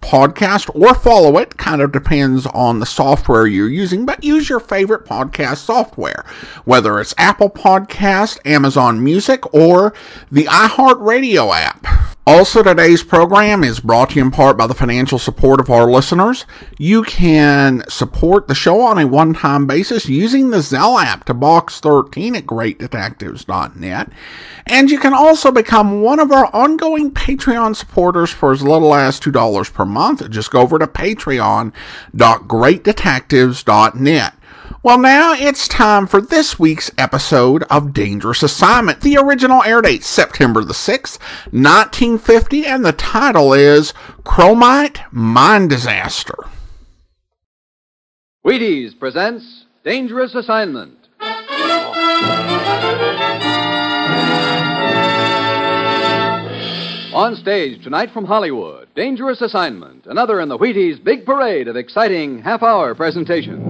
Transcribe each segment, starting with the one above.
podcast or follow it. Kind of depends on the software you're using, but use your favorite podcast software, whether it's Apple Podcast, Amazon Music, or the iHeartRadio app. Also, today's program is brought to you in part by the financial support of our listeners. You can support the show on a one time basis using the Zelle app to box 13 at greatdetectives.net. And you can also become one of our ongoing Patreon supporters for as little as $2 per month. Just go over to patreon.greatdetectives.net. Well, now it's time for this week's episode of Dangerous Assignment. The original air date, September the 6th, 1950, and the title is Chromite Mine Disaster. Wheaties presents Dangerous Assignment. On stage tonight from Hollywood, Dangerous Assignment, another in the Wheaties big parade of exciting half hour presentations.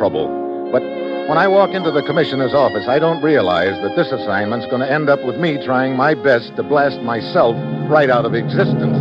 trouble. But when I walk into the commissioner's office, I don't realize that this assignment's going to end up with me trying my best to blast myself right out of existence.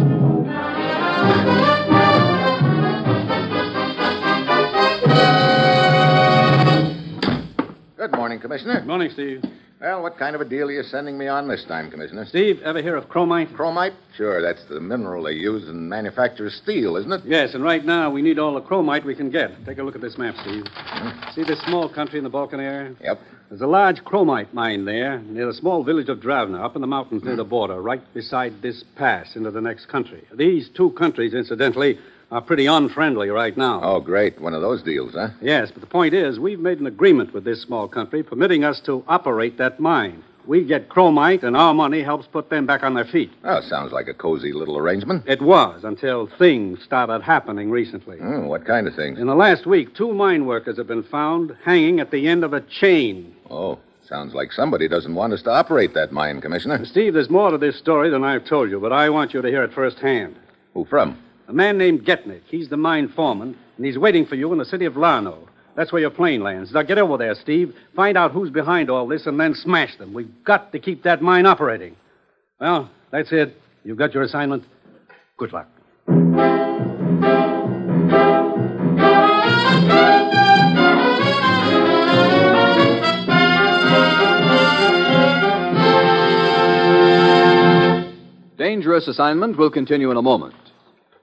Good morning, Commissioner. Good Morning, Steve. Well, what kind of a deal are you sending me on this time, Commissioner? Steve, ever hear of chromite? Chromite? Sure, that's the mineral they use in manufacture steel, isn't it? Yes, and right now we need all the chromite we can get. Take a look at this map, Steve. Hmm. See this small country in the Balkan area? Yep. There's a large chromite mine there near the small village of Dravna, up in the mountains near the hmm. border, right beside this pass into the next country. These two countries, incidentally, are pretty unfriendly right now. Oh, great. One of those deals, huh? Yes, but the point is, we've made an agreement with this small country permitting us to operate that mine. We get chromite, and our money helps put them back on their feet. Well, sounds like a cozy little arrangement. It was until things started happening recently. Hmm, what kind of things? In the last week, two mine workers have been found hanging at the end of a chain. Oh, sounds like somebody doesn't want us to operate that mine, Commissioner. Steve, there's more to this story than I've told you, but I want you to hear it firsthand. Who from? A man named Getnick. He's the mine foreman, and he's waiting for you in the city of Larno. That's where your plane lands. Now get over there, Steve. Find out who's behind all this and then smash them. We've got to keep that mine operating. Well, that's it. You've got your assignment. Good luck. Dangerous Assignment will continue in a moment.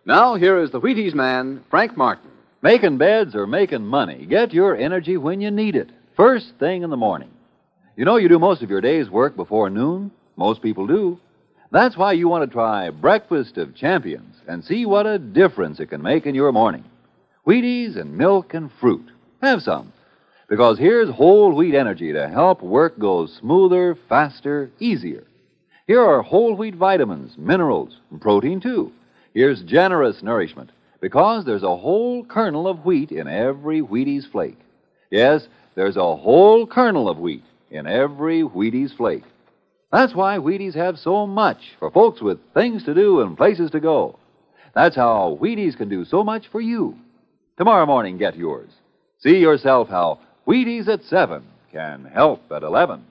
Now, here is the Wheaties man, Frank Martin. Making beds or making money, get your energy when you need it. First thing in the morning. You know you do most of your day's work before noon? Most people do. That's why you want to try Breakfast of Champions and see what a difference it can make in your morning. Wheaties and milk and fruit. Have some. Because here's whole wheat energy to help work go smoother, faster, easier. Here are whole wheat vitamins, minerals, and protein too. Here's generous nourishment because there's a whole kernel of wheat in every Wheaties flake. Yes, there's a whole kernel of wheat in every Wheaties flake. That's why Wheaties have so much for folks with things to do and places to go. That's how Wheaties can do so much for you. Tomorrow morning, get yours. See yourself how Wheaties at 7 can help at 11.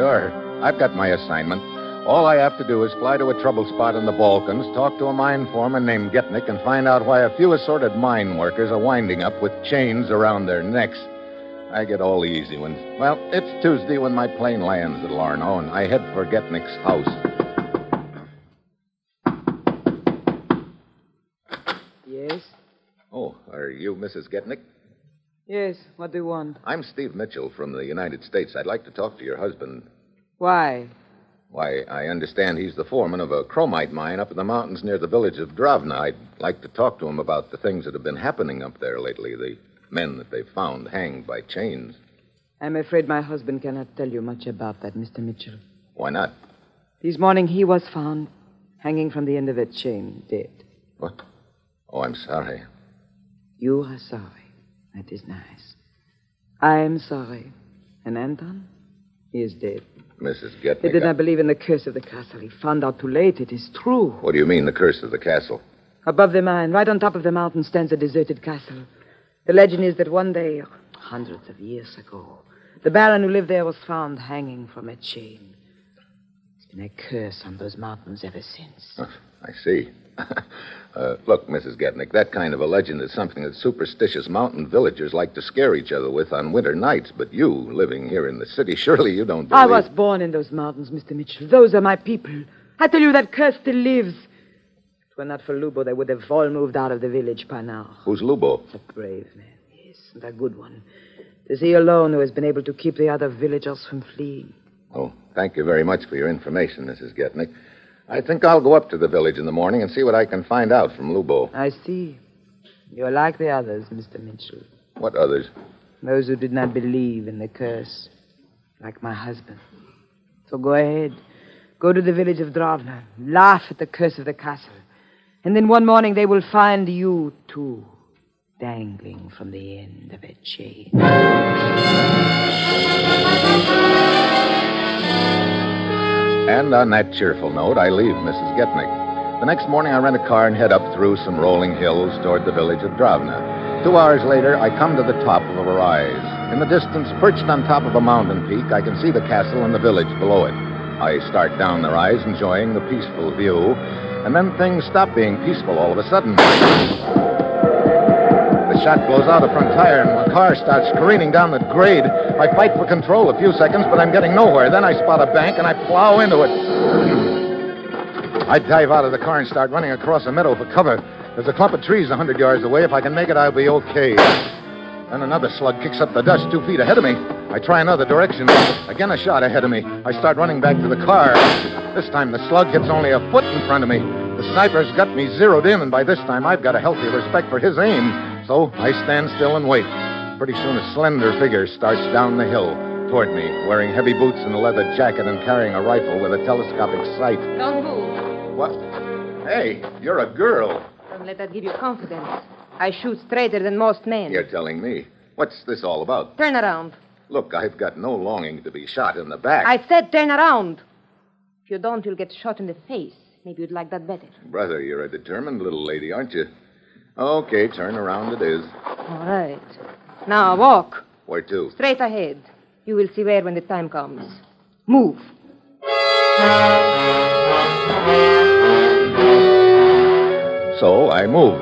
Sure. I've got my assignment. All I have to do is fly to a trouble spot in the Balkans, talk to a mine foreman named Getnick, and find out why a few assorted mine workers are winding up with chains around their necks. I get all the easy ones. Well, it's Tuesday when my plane lands at Larno, and I head for Getnick's house. Yes? Oh, are you Mrs. Getnick? Yes. What do you want? I'm Steve Mitchell from the United States. I'd like to talk to your husband. Why? Why, I understand he's the foreman of a chromite mine up in the mountains near the village of Dravna. I'd like to talk to him about the things that have been happening up there lately, the men that they've found hanged by chains. I'm afraid my husband cannot tell you much about that, Mr. Mitchell. Why not? This morning he was found hanging from the end of a chain, dead. What? Oh, I'm sorry. You are sorry. That is nice. I am sorry. And Anton? He is dead. Mrs. He Getnick. did not believe in the curse of the castle. He found out too late. It is true. What do you mean, the curse of the castle? Above the mine, right on top of the mountain, stands a deserted castle. The legend is that one day, hundreds of years ago, the baron who lived there was found hanging from a chain. It's been a curse on those mountains ever since. Oh, I see. uh, look, Mrs. Getnick, that kind of a legend is something that superstitious mountain villagers like to scare each other with on winter nights. But you, living here in the city, surely you don't believe... I was born in those mountains, Mr. Mitchell. Those are my people. I tell you, that curse still lives. If it were not for Lubo, they would have all moved out of the village by now. Who's Lubo? A brave man, yes, and a good one. It is he alone who has been able to keep the other villagers from fleeing. Oh, thank you very much for your information, Mrs. Getnick. I think I'll go up to the village in the morning and see what I can find out from Lubo. I see. You're like the others, Mr. Mitchell. What others? Those who did not believe in the curse, like my husband. So go ahead. Go to the village of Dravna. Laugh at the curse of the castle. And then one morning they will find you, too, dangling from the end of a chain. And on that cheerful note, I leave Mrs. Getnick. The next morning, I rent a car and head up through some rolling hills toward the village of Dravna. Two hours later, I come to the top of a rise. In the distance, perched on top of a mountain peak, I can see the castle and the village below it. I start down the rise, enjoying the peaceful view, and then things stop being peaceful all of a sudden. Shot blows out a front tire, and the car starts careening down the grade. I fight for control a few seconds, but I'm getting nowhere. Then I spot a bank, and I plow into it. I dive out of the car and start running across a meadow for cover. There's a clump of trees a hundred yards away. If I can make it, I'll be okay. Then another slug kicks up the dust two feet ahead of me. I try another direction. Again, a shot ahead of me. I start running back to the car. This time, the slug hits only a foot in front of me. The sniper's got me zeroed in, and by this time, I've got a healthy respect for his aim. So I stand still and wait. Pretty soon, a slender figure starts down the hill toward me, wearing heavy boots and a leather jacket and carrying a rifle with a telescopic sight. Don't move. What? Hey, you're a girl. Don't let that give you confidence. I shoot straighter than most men. You're telling me. What's this all about? Turn around. Look, I've got no longing to be shot in the back. I said turn around. If you don't, you'll get shot in the face. Maybe you'd like that better. Brother, you're a determined little lady, aren't you? Okay, turn around it is. All right. Now walk Where to? straight ahead. You will see where when the time comes. Move. So I move.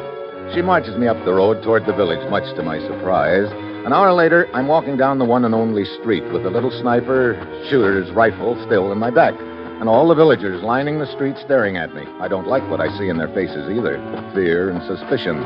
She marches me up the road toward the village, much to my surprise. An hour later, I'm walking down the one and only street with the little sniper shooter's rifle still in my back, and all the villagers lining the street staring at me. I don't like what I see in their faces either fear and suspicion.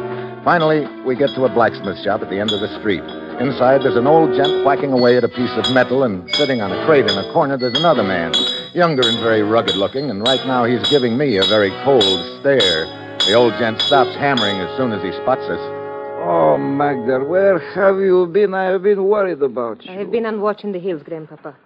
Finally, we get to a blacksmith shop at the end of the street. Inside, there's an old gent whacking away at a piece of metal, and sitting on a crate in a corner, there's another man, younger and very rugged looking, and right now he's giving me a very cold stare. The old gent stops hammering as soon as he spots us. Oh, Magda, where have you been? I have been worried about you. I have been on watch in the hills, Grandpapa.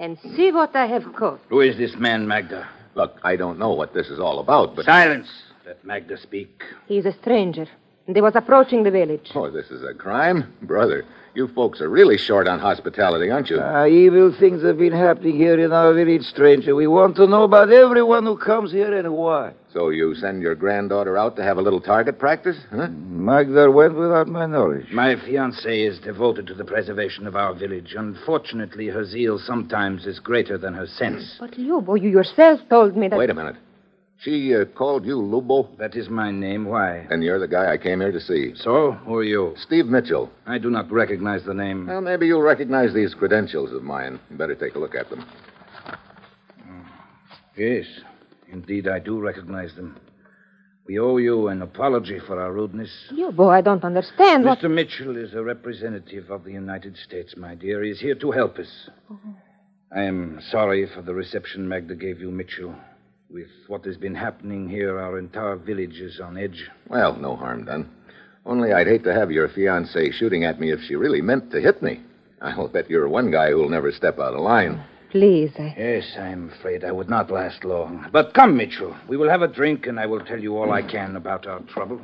And see what I have caught. Who is this man, Magda? Look, I don't know what this is all about, but. Silence. Let Magda speak. He is a stranger. And he was approaching the village. Oh, this is a crime? Brother, You folks are really short on hospitality, aren't you? Uh, evil things have been happening here in our village, stranger. We want to know about everyone who comes here and why. So you send your granddaughter out to have a little target practice, huh? Magda went without my knowledge. My fiancée is devoted to the preservation of our village. Unfortunately, her zeal sometimes is greater than her sense. But, Lubo, you yourself told me that. Wait a minute. She uh, called you Lubo, That is my name. Why? and you're the guy I came here to see. So, who are you? Steve Mitchell. I do not recognize the name. Well, maybe you'll recognize these credentials of mine. You better take a look at them. Yes, indeed, I do recognize them. We owe you an apology for our rudeness. Lubo, I don't understand what. Mr. Mitchell is a representative of the United States, my dear. He's here to help us. I am sorry for the reception Magda gave you, Mitchell. With what has been happening here, our entire village is on edge. Well, no harm done. Only I'd hate to have your fiancée shooting at me if she really meant to hit me. I'll bet you're one guy who'll never step out of line. Please, I. Yes, I'm afraid I would not last long. But come, Mitchell. We will have a drink, and I will tell you all I can about our trouble.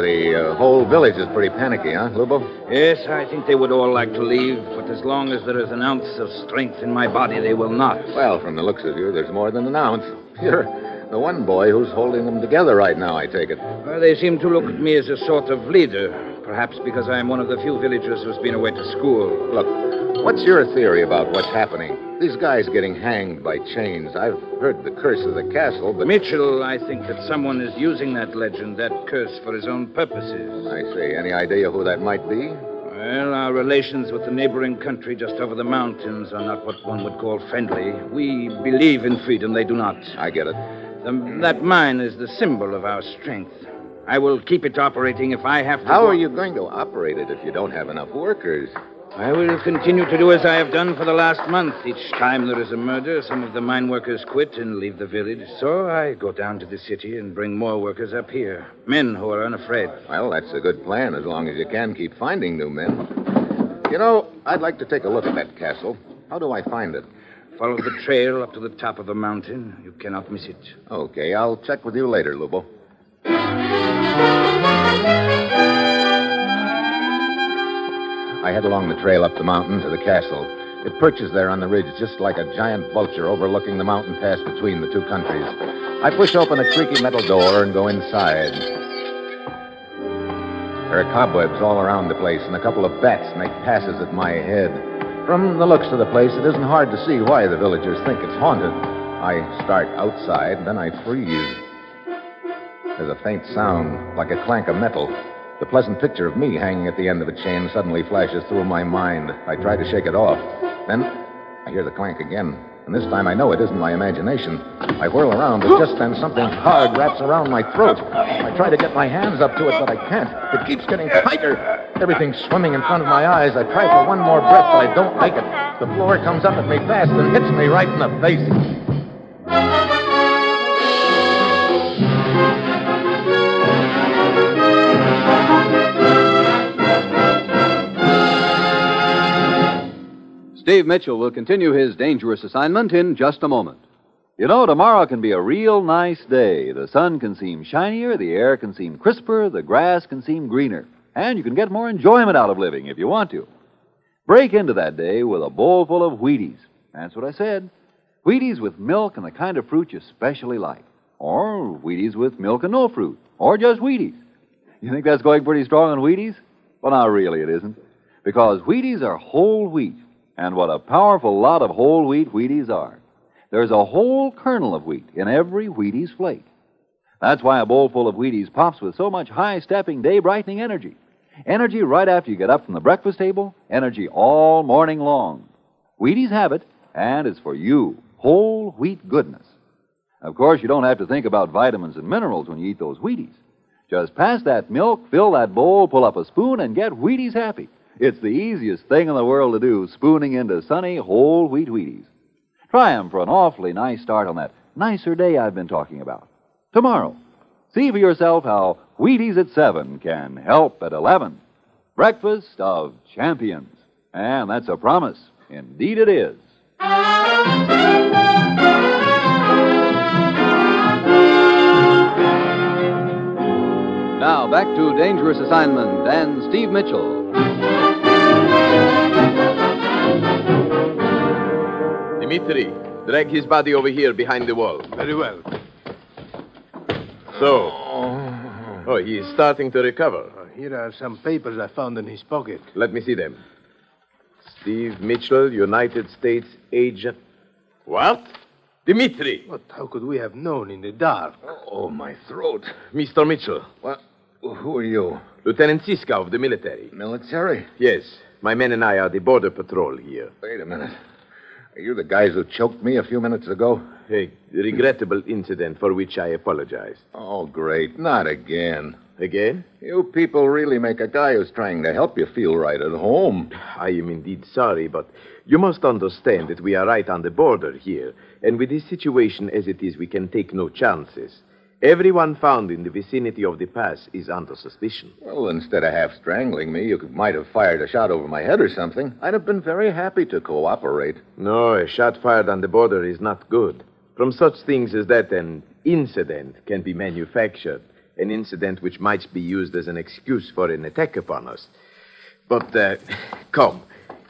So the uh, whole village is pretty panicky, huh, Lubo? Yes, I think they would all like to leave, but as long as there is an ounce of strength in my body, they will not. Well, from the looks of you, there's more than an ounce. You're the one boy who's holding them together right now, I take it. Well, they seem to look at me as a sort of leader, perhaps because I am one of the few villagers who's been away to school. Look, what's your theory about what's happening? These guys getting hanged by chains. I've heard the curse of the castle, but. Mitchell, I think that someone is using that legend, that curse, for his own purposes. I see. Any idea who that might be? Well, our relations with the neighboring country just over the mountains are not what one would call friendly. We believe in freedom, they do not. I get it. The, that mine is the symbol of our strength. I will keep it operating if I have to. How are you going to operate it if you don't have enough workers? I will continue to do as I have done for the last month. Each time there is a murder, some of the mine workers quit and leave the village. So I go down to the city and bring more workers up here. Men who are unafraid. Well, that's a good plan as long as you can keep finding new men. You know, I'd like to take a look at that castle. How do I find it? Follow the trail up to the top of a mountain. You cannot miss it. Okay, I'll check with you later, Lubo. I head along the trail up the mountain to the castle. It perches there on the ridge just like a giant vulture overlooking the mountain pass between the two countries. I push open a creaky metal door and go inside. There are cobwebs all around the place, and a couple of bats make passes at my head. From the looks of the place, it isn't hard to see why the villagers think it's haunted. I start outside, then I freeze. There's a faint sound, like a clank of metal. The pleasant picture of me hanging at the end of a chain suddenly flashes through my mind. I try to shake it off. Then I hear the clank again, and this time I know it isn't my imagination. I whirl around, but just then something hard wraps around my throat. I try to get my hands up to it, but I can't. It keeps getting tighter. Everything's swimming in front of my eyes. I try for one more breath, but I don't make it. The floor comes up at me fast and hits me right in the face. Steve Mitchell will continue his dangerous assignment in just a moment. You know, tomorrow can be a real nice day. The sun can seem shinier, the air can seem crisper, the grass can seem greener, and you can get more enjoyment out of living if you want to. Break into that day with a bowl full of Wheaties. That's what I said. Wheaties with milk and the kind of fruit you especially like. Or Wheaties with milk and no fruit. Or just Wheaties. You think that's going pretty strong on Wheaties? Well, now, really, it isn't. Because Wheaties are whole wheat. And what a powerful lot of whole wheat Wheaties are. There's a whole kernel of wheat in every Wheaties flake. That's why a bowl full of Wheaties pops with so much high stepping, day brightening energy. Energy right after you get up from the breakfast table, energy all morning long. Wheaties have it, and it's for you. Whole wheat goodness. Of course, you don't have to think about vitamins and minerals when you eat those Wheaties. Just pass that milk, fill that bowl, pull up a spoon, and get Wheaties happy. It's the easiest thing in the world to do, spooning into sunny, whole wheat Wheaties. Try 'em for an awfully nice start on that nicer day I've been talking about. Tomorrow, see for yourself how Wheaties at 7 can help at 11. Breakfast of Champions. And that's a promise. Indeed, it is. Now, back to Dangerous Assignment and Steve Mitchell. Dimitri, drag his body over here behind the wall. Very well. So. Oh, he is starting to recover. Uh, here are some papers I found in his pocket. Let me see them. Steve Mitchell, United States agent. What? Dimitri! What? How could we have known in the dark? Oh, my throat. Mr. Mitchell. What? Who are you? Lieutenant Siska of the military. Military? Yes. My men and I are the border patrol here. Wait a minute. Are you the guys who choked me a few minutes ago? A regrettable incident for which I apologize. Oh, great. Not again. Again? You people really make a guy who's trying to help you feel right at home. I am indeed sorry, but you must understand that we are right on the border here, and with this situation as it is, we can take no chances. Everyone found in the vicinity of the pass is under suspicion. Well, instead of half strangling me, you might have fired a shot over my head or something. I'd have been very happy to cooperate. No, a shot fired on the border is not good. From such things as that, an incident can be manufactured, an incident which might be used as an excuse for an attack upon us. But, uh, come.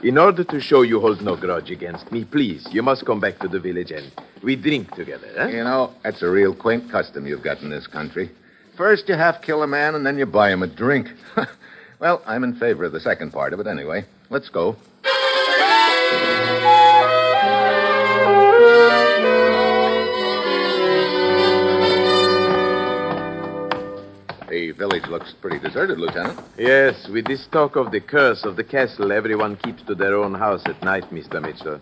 In order to show you hold no grudge against me, please, you must come back to the village and we drink together, huh? You know, that's a real quaint custom you've got in this country. First, you half kill a man, and then you buy him a drink. well, I'm in favor of the second part of it anyway. Let's go. The village looks pretty deserted, Lieutenant. Yes, with this talk of the curse of the castle, everyone keeps to their own house at night, Mr. Mitchell.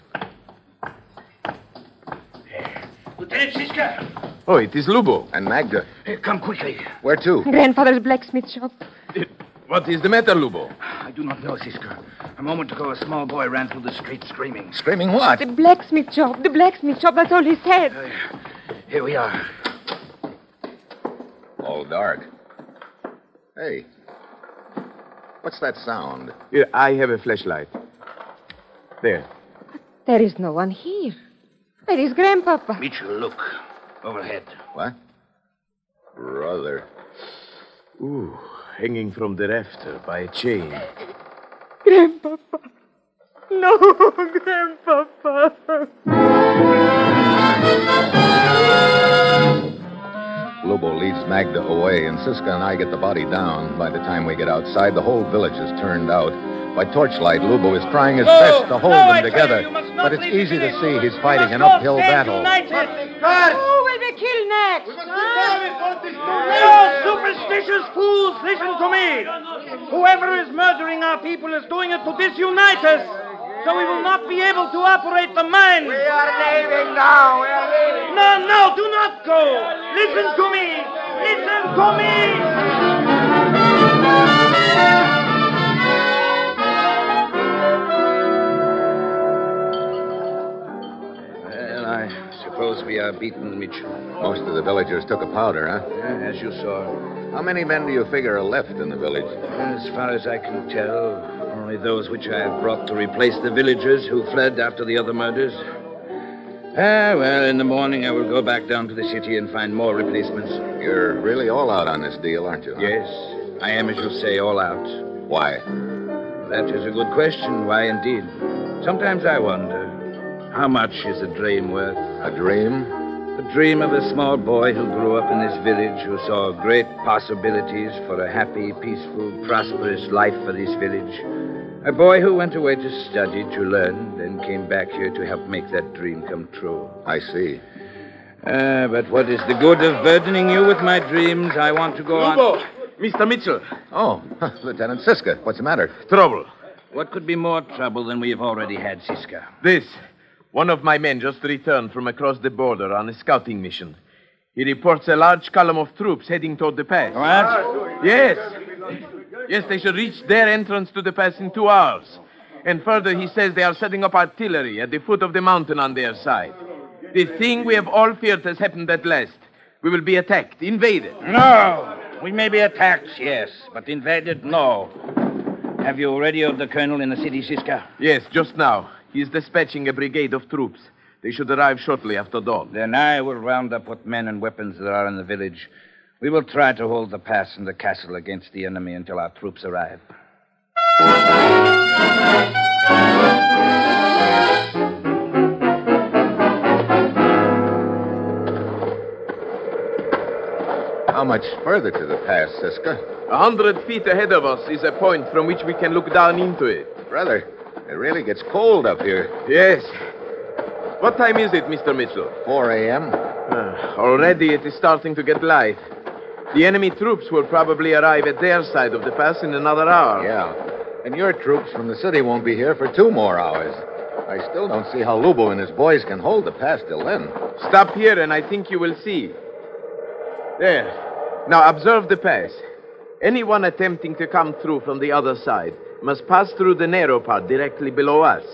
Lieutenant Siska! Oh, it is Lubo. And Magda. Come quickly. Where to? Grandfather's blacksmith shop. What is the matter, Lubo? I do not know, Siska. A moment ago, a small boy ran through the street screaming. Screaming what? The blacksmith shop. The blacksmith shop. That's all he said. Here we are. All dark. Hey. What's that sound? Here, I have a flashlight. There. There is no one here. Where is Grandpapa? Mitchell, look. Overhead. What? Brother. Ooh, hanging from the rafter by a chain. Grandpapa. No, Grandpapa. Lubo leads Magda away, and Siska and I get the body down. By the time we get outside, the whole village is turned out. By torchlight, Lubo is trying his best to hold them together, but it's easy to see he's fighting an uphill battle. Who will be killed next? You superstitious fools, listen to me. Whoever is murdering our people is doing it to disunite us. So we will not be able to operate the mine. We are leaving now. We are leaving. No, no, do not go. Listen to me. Listen to me. Well, I suppose we are beaten, Mitchell. Most of the villagers took a powder, huh? Yeah, as you saw. How many men do you figure are left in the village? As far as I can tell, only those which I have brought to replace the villagers who fled after the other murders. Ah, well, in the morning I will go back down to the city and find more replacements. You're really all out on this deal, aren't you? huh? Yes, I am, as you say, all out. Why? That is a good question. Why, indeed? Sometimes I wonder how much is a dream worth? A dream? The dream of a small boy who grew up in this village, who saw great possibilities for a happy, peaceful, prosperous life for this village. A boy who went away to study, to learn, then came back here to help make that dream come true. I see. Uh, but what is the good of burdening you with my dreams? I want to go on. Mr. Mitchell. Oh, Lieutenant Siska, what's the matter? Trouble. What could be more trouble than we have already had, Siska? This. One of my men just returned from across the border on a scouting mission. He reports a large column of troops heading toward the pass. What? Yes. Yes, they should reach their entrance to the pass in two hours. And further, he says they are setting up artillery at the foot of the mountain on their side. The thing we have all feared has happened at last. We will be attacked, invaded. No. We may be attacked, yes, but invaded, no. Have you radioed the colonel in the city, Siska? Yes, just now. He is dispatching a brigade of troops. They should arrive shortly after dawn. Then I will round up what men and weapons there are in the village. We will try to hold the pass and the castle against the enemy until our troops arrive. How much further to the pass, Siska? A hundred feet ahead of us is a point from which we can look down into it. Brother, it really gets cold up here. Yes. What time is it, Mr. Mitchell? 4 a.m. Uh, already it is starting to get light. The enemy troops will probably arrive at their side of the pass in another hour. Yeah. And your troops from the city won't be here for two more hours. I still don't see how Lubo and his boys can hold the pass till then. Stop here, and I think you will see. There. Now observe the pass. Anyone attempting to come through from the other side must pass through the narrow part directly below us.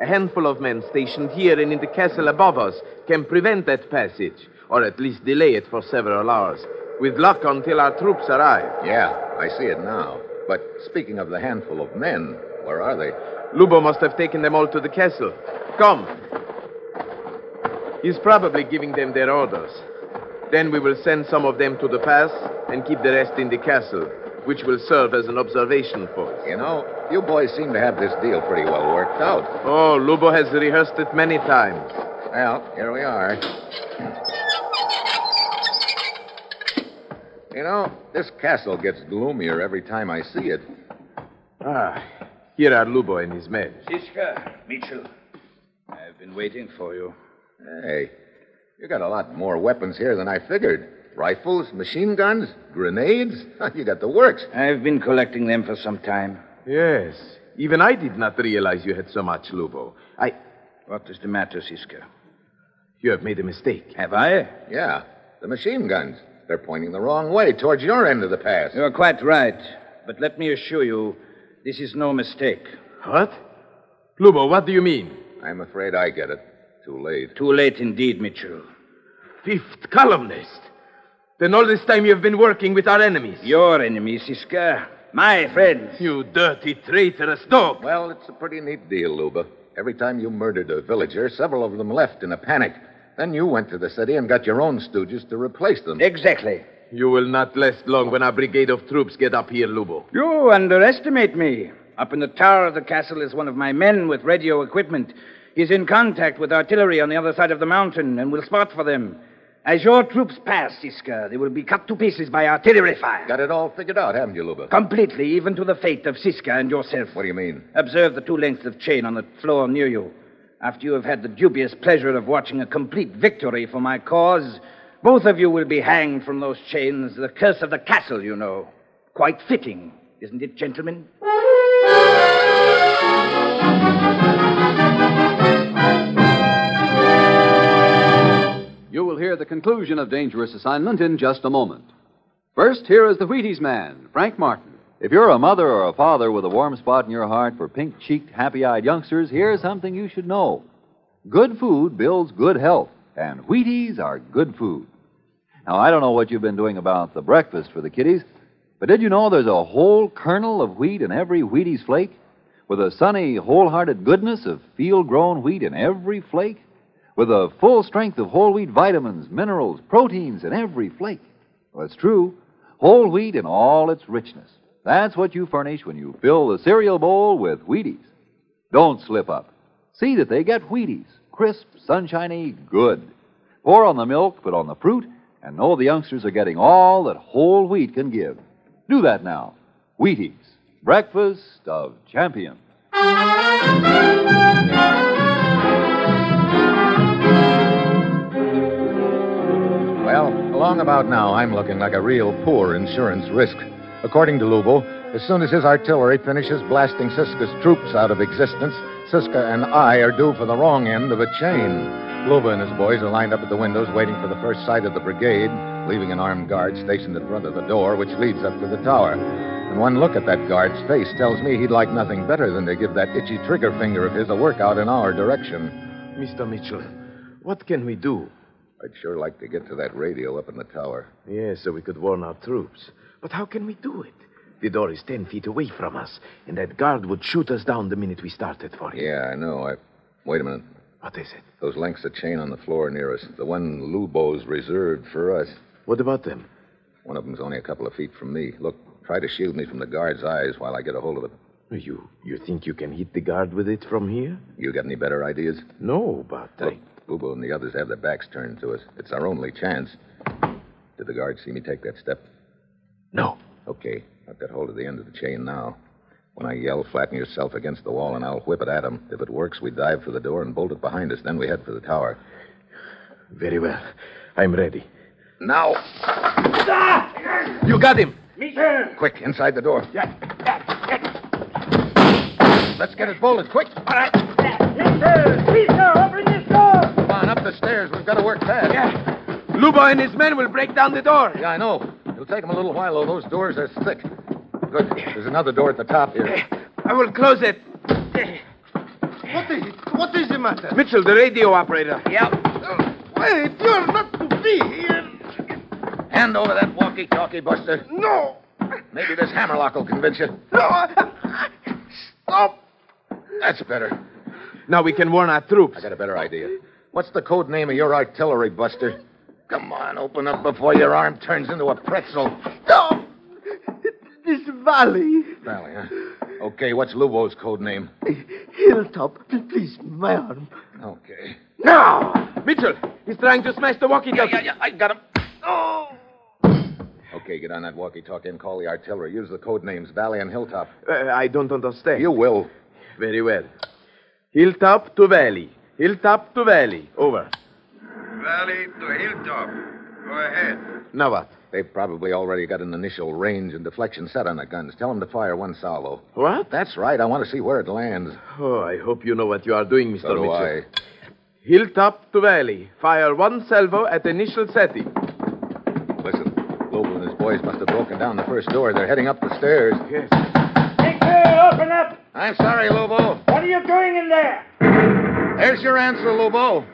A handful of men stationed here and in the castle above us can prevent that passage, or at least delay it for several hours, with luck until our troops arrive. Yeah, I see it now. But speaking of the handful of men, where are they? Lubo must have taken them all to the castle. Come. He's probably giving them their orders. Then we will send some of them to the pass and keep the rest in the castle, which will serve as an observation post. You know, you boys seem to have this deal pretty well worked out. Oh, Lubo has rehearsed it many times. Well, here we are. You know, this castle gets gloomier every time I see it. Ah, here are Lubo and his men. Siska, Mitchell. I've been waiting for you. Hey, you got a lot more weapons here than I figured. Rifles, machine guns, grenades. You got the works. I've been collecting them for some time. Yes. Even I did not realize you had so much, Lubo. I. What is the matter, Siska? You have made a mistake. Have I? Yeah, the machine guns. They're pointing the wrong way, towards your end of the pass. You're quite right. But let me assure you, this is no mistake. What? Lubo, what do you mean? I'm afraid I get it. Too late. Too late indeed, Mitchell. Fifth columnist. Then all this time you've been working with our enemies. Your enemies, Siska. My friends. You dirty, traitorous dog. Well, it's a pretty neat deal, Lubo. Every time you murdered a villager, several of them left in a panic. Then you went to the city and got your own stooges to replace them. Exactly. You will not last long when our brigade of troops get up here, Lubo. You underestimate me. Up in the tower of the castle is one of my men with radio equipment. He's in contact with artillery on the other side of the mountain and will spot for them. As your troops pass, Siska, they will be cut to pieces by artillery fire. Got it all figured out, haven't you, Lubo? Completely, even to the fate of Siska and yourself. What do you mean? Observe the two lengths of chain on the floor near you. After you have had the dubious pleasure of watching a complete victory for my cause, both of you will be hanged from those chains. The curse of the castle, you know. Quite fitting, isn't it, gentlemen? You will hear the conclusion of Dangerous Assignment in just a moment. First, here is the Wheaties man, Frank Martin. If you're a mother or a father with a warm spot in your heart for pink cheeked, happy eyed youngsters, here's something you should know. Good food builds good health, and Wheaties are good food. Now, I don't know what you've been doing about the breakfast for the kiddies, but did you know there's a whole kernel of wheat in every Wheaties flake? With a sunny, wholehearted goodness of field grown wheat in every flake? With a full strength of whole wheat vitamins, minerals, proteins in every flake? Well, it's true. Whole wheat in all its richness. That's what you furnish when you fill the cereal bowl with Wheaties. Don't slip up. See that they get Wheaties. Crisp, sunshiny, good. Pour on the milk, put on the fruit, and know the youngsters are getting all that whole wheat can give. Do that now. Wheaties, breakfast of champions. Well, along about now, I'm looking like a real poor insurance risk. According to Lubo, as soon as his artillery finishes blasting Siska's troops out of existence, Siska and I are due for the wrong end of a chain. Lubo and his boys are lined up at the windows waiting for the first sight of the brigade, leaving an armed guard stationed in front of the door, which leads up to the tower. And one look at that guard's face tells me he'd like nothing better than to give that itchy trigger finger of his a workout in our direction. Mr. Mitchell, what can we do? I'd sure like to get to that radio up in the tower. Yes, so we could warn our troops. But how can we do it? The door is ten feet away from us, and that guard would shoot us down the minute we started for it. Yeah, I know. I. Wait a minute. What is it? Those lengths of chain on the floor near us. The one Lubo's reserved for us. What about them? One of them's only a couple of feet from me. Look, try to shield me from the guard's eyes while I get a hold of it. You you think you can hit the guard with it from here? You got any better ideas? No, but Look, Lubo and the others have their backs turned to us. It's our only chance. Did the guard see me take that step? No. Okay, I've got hold of the end of the chain now. When I yell, flatten yourself against the wall and I'll whip it at him. If it works, we dive for the door and bolt it behind us. Then we head for the tower. Very well. I'm ready. Now. Ah! You got him. Michel! Quick, inside the door. Let's get it bolted, quick. All right. Michel! Michel, open this door! Come on, up the stairs. We've got to work fast. Yeah. Lubo and his men will break down the door. Yeah, I know. It'll take them a little while, though. Those doors are thick. Good. There's another door at the top here. I will close it. What is it? What is the matter? Mitchell, the radio operator. Yeah. Oh, Wait, you're not to be here. Hand over that walkie-talkie, Buster. No. Maybe this hammerlock will convince you. No. Stop. That's better. Now we can warn our troops. I got a better idea. What's the code name of your artillery, Buster? Come on, open up before your arm turns into a pretzel. Stop. This valley. Valley, huh? Okay, what's Lubo's code name? Hilltop. Please, my arm. Okay. Now! Mitchell, he's trying to smash the walkie-talkie. Yeah, yeah, yeah, I got him. Oh! Okay, get on that walkie-talkie and call the artillery. Use the code names Valley and Hilltop. Uh, I don't understand. You will. Very well. Hilltop to valley. Hilltop to valley. Over. Valley to hilltop. Go ahead. Now what? They've probably already got an initial range and deflection set on the guns. Tell them to fire one salvo. What? That's right. I want to see where it lands. Oh, I hope you know what you are doing, Mr. So do Mitchell. Hilltop to valley. Fire one salvo at initial setting. Listen, Lobo and his boys must have broken down the first door. They're heading up the stairs. Yes. Michel, open up! I'm sorry, Lobo. What are you doing in there? There's your answer, Lobo.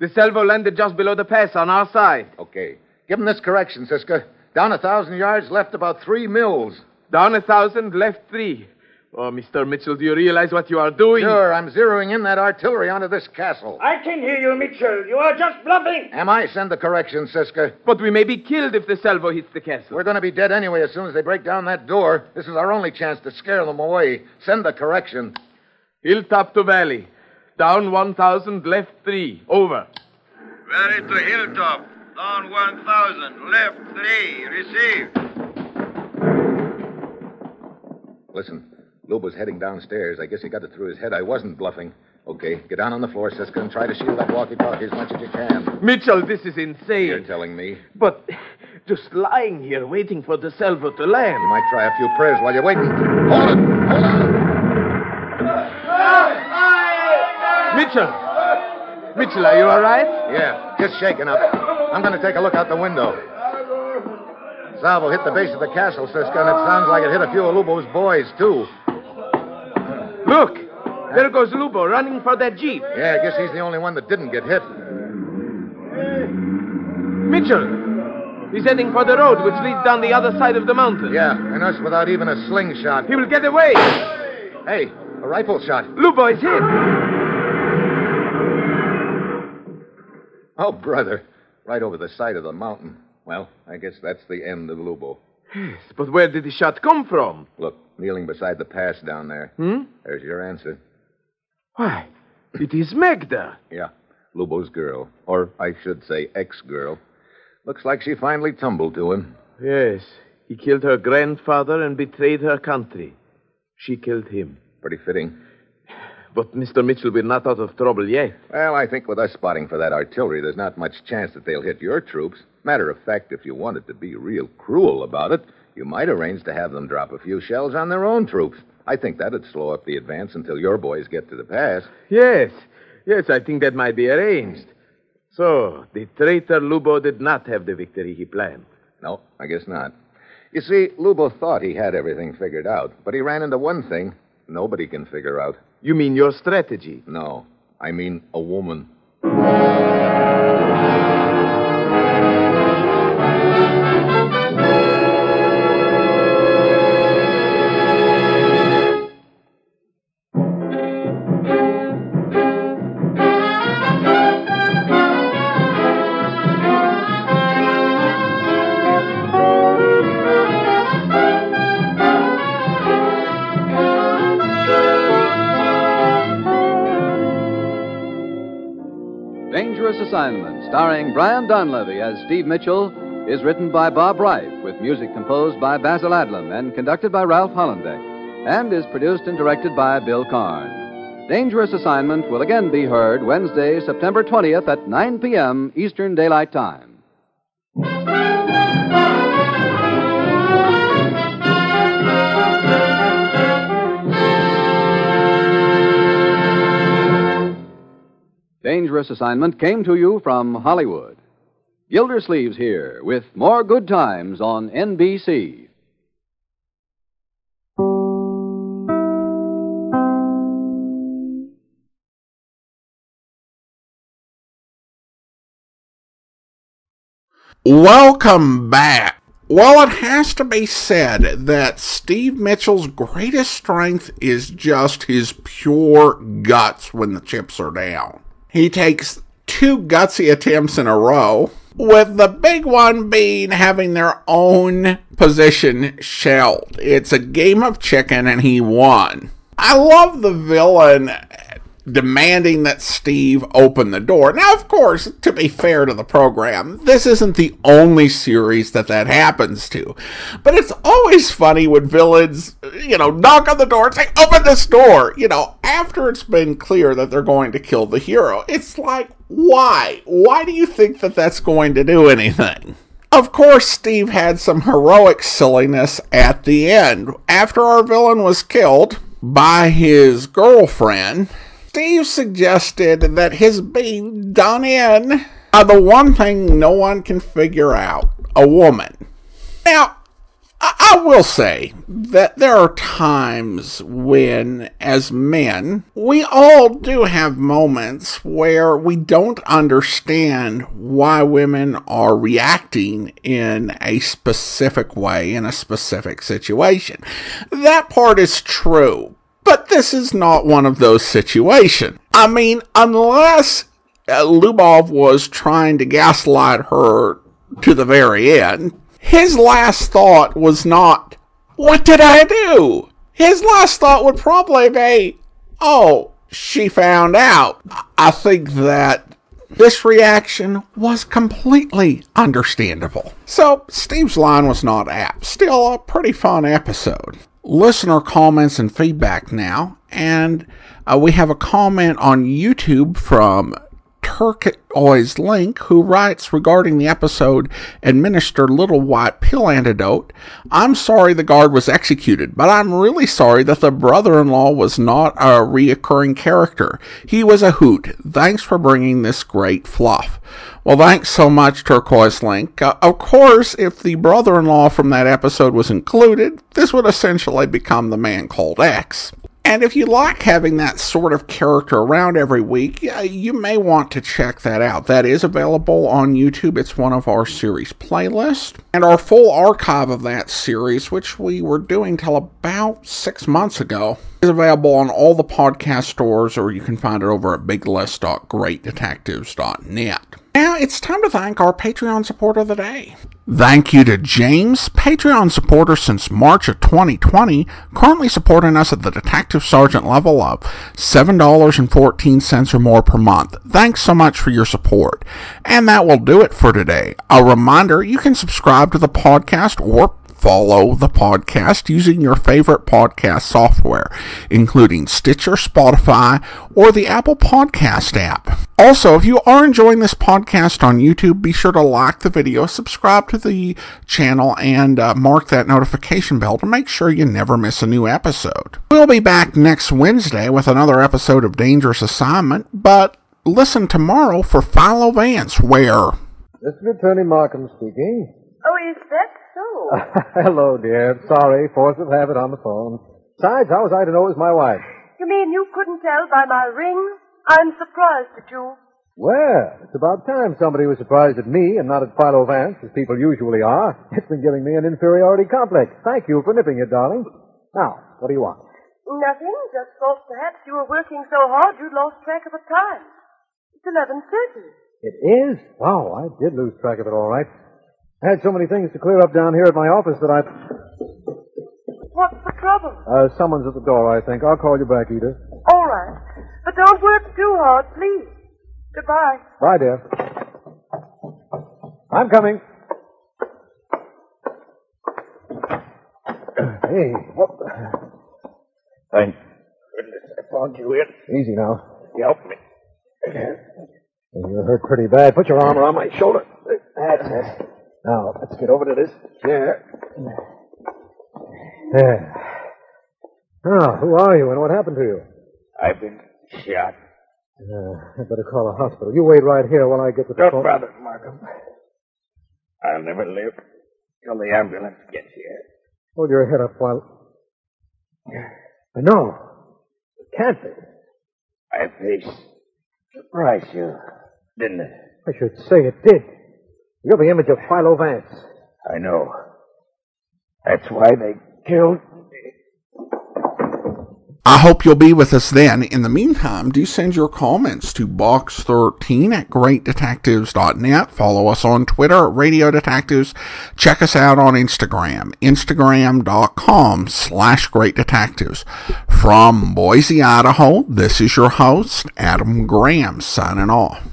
The salvo landed just below the pass on our side. Okay. Give him this correction, Siska. Down a thousand yards, left about three mils. Down a thousand, left three. Oh, Mr. Mitchell, do you realize what you are doing? Sure, I'm zeroing in that artillery onto this castle. I can hear you, Mitchell. You are just bluffing. Am I? Send the correction, Siska. But we may be killed if the salvo hits the castle. We're going to be dead anyway as soon as they break down that door. This is our only chance to scare them away. Send the correction. Hilltop to valley. Down 1,000, left 3. Over. Valley to hilltop. Down 1,000. Left 3. Received. Listen, Lubo's heading downstairs. I guess he got it through his head. I wasn't bluffing. Okay, get down on the floor, Siska, and try to shield that walkie-talkie as much as you can. Mitchell, this is insane. You're telling me. But just lying here waiting for the salvo to land. You might try a few prayers while you're waiting. Hold it. Hold on. Mitchell! Mitchell, are you all right? Yeah, just shaking up. I'm going to take a look out the window. Salvo hit the base of the castle, Siska, and it sounds like it hit a few of Lubo's boys, too. Look! There goes Lubo running for that jeep. Yeah, I guess he's the only one that didn't get hit. Mitchell! He's heading for the road which leads down the other side of the mountain. Yeah, and us without even a slingshot. He will get away. Hey, a rifle shot. Lubo is hit. Oh, brother. Right over the side of the mountain. Well, I guess that's the end of Lubo. Yes, but where did the shot come from? Look, kneeling beside the pass down there. Hmm? There's your answer. Why, it is Magda. Yeah, Lubo's girl. Or I should say ex-girl. Looks like she finally tumbled to him. Yes, he killed her grandfather and betrayed her country. She killed him. Pretty fitting. But Mr. Mitchell, we're not out of trouble yet. Well, I think with us spotting for that artillery, there's not much chance that they'll hit your troops. Matter of fact, if you wanted to be real cruel about it, you might arrange to have them drop a few shells on their own troops. I think that'd slow up the advance until your boys get to the pass. Yes, yes, I think that might be arranged. So, the traitor Lubo did not have the victory he planned. No, I guess not. You see, Lubo thought he had everything figured out, but he ran into one thing nobody can figure out. You mean your strategy? No, I mean a woman. Starring Brian Donlevy as Steve Mitchell, is written by Bob Ryf, with music composed by Basil Adlam and conducted by Ralph Hollenbeck, and is produced and directed by Bill Karn. Dangerous Assignment will again be heard Wednesday, September 20th at 9 p.m. Eastern Daylight Time. Dangerous Assignment came to you from Hollywood. Gildersleeves here with more good times on NBC. Welcome back. Well, it has to be said that Steve Mitchell's greatest strength is just his pure guts when the chips are down. He takes two gutsy attempts in a row, with the big one being having their own position shelled. It's a game of chicken, and he won. I love the villain demanding that Steve open the door. Now, of course, to be fair to the program, this isn't the only series that that happens to. But it's always funny when villains, you know, knock on the door and say, open this door, you know, after it's been clear that they're going to kill the hero. It's like, why? Why do you think that that's going to do anything? Of course, Steve had some heroic silliness at the end. After our villain was killed by his girlfriend, Steve suggested that his being done in are the one thing no one can figure out a woman. Now, I, I will say that there are times when, as men, we all do have moments where we don't understand why women are reacting in a specific way in a specific situation. That part is true. But this is not one of those situations. I mean, unless uh, Lubo was trying to gaslight her to the very end, his last thought was not, What did I do? His last thought would probably be, Oh, she found out. I think that this reaction was completely understandable. So, Steve's line was not apt. Still a pretty fun episode listener comments and feedback now. And uh, we have a comment on YouTube from Turquoise Link, who writes regarding the episode Administer Little White Pill Antidote. I'm sorry the guard was executed, but I'm really sorry that the brother in law was not a reoccurring character. He was a hoot. Thanks for bringing this great fluff. Well, thanks so much, Turquoise Link. Uh, of course, if the brother in law from that episode was included, this would essentially become the man called X. And if you like having that sort of character around every week, you may want to check that out. That is available on YouTube. It's one of our series playlists. And our full archive of that series, which we were doing till about six months ago, is available on all the podcast stores, or you can find it over at biglist.greatdetectives.net. Now it's time to thank our Patreon supporter of the day. Thank you to James, Patreon supporter since March of 2020, currently supporting us at the Detective Sergeant level of $7.14 or more per month. Thanks so much for your support. And that will do it for today. A reminder, you can subscribe to the podcast or follow the podcast using your favorite podcast software, including Stitcher, Spotify, or the Apple Podcast app. Also, if you are enjoying this podcast on YouTube, be sure to like the video, subscribe to the channel, and uh, mark that notification bell to make sure you never miss a new episode. We'll be back next Wednesday with another episode of Dangerous Assignment, but listen tomorrow for Philo Vance, where. Mr. Attorney Markham speaking. Oh, is that Oh. so? Hello, dear. Sorry, force of habit on the phone. Besides, how was I to know it was my wife? You mean you couldn't tell by my ring? I'm surprised at you. Well, it's about time somebody was surprised at me and not at Philo Vance, as people usually are. It's been giving me an inferiority complex. Thank you for nipping it, darling. Now, what do you want? Nothing. Just thought perhaps you were working so hard you'd lost track of the time. It's eleven thirty. It is? Wow, I did lose track of it all right. I had so many things to clear up down here at my office that I... What's the trouble? Uh, someone's at the door, I think. I'll call you back, Edith. All right. But don't work too hard, please. Goodbye. Bye, dear. I'm coming. Hey, what? Thank goodness I found you in. Easy now. Help me. You're hurt pretty bad. Put your arm around my shoulder. That's it. Now, let's get over to this chair. There. Now, who are you and what happened to you? I've been shot. Uh, I better call a hospital. You wait right here while I get to the Don't phone. bother, Markham. I'll never live till the ambulance gets here. Hold your head up while. No. It can't be. My face surprised you, didn't it? I should say it did. You're the image of Philo Vance. I know. That's why they killed me. I hope you'll be with us then. In the meantime, do send your comments to box13 at greatdetectives.net. Follow us on Twitter at Radio Detectives. Check us out on Instagram, instagram.com slash great detectives. From Boise, Idaho, this is your host, Adam Graham, signing off.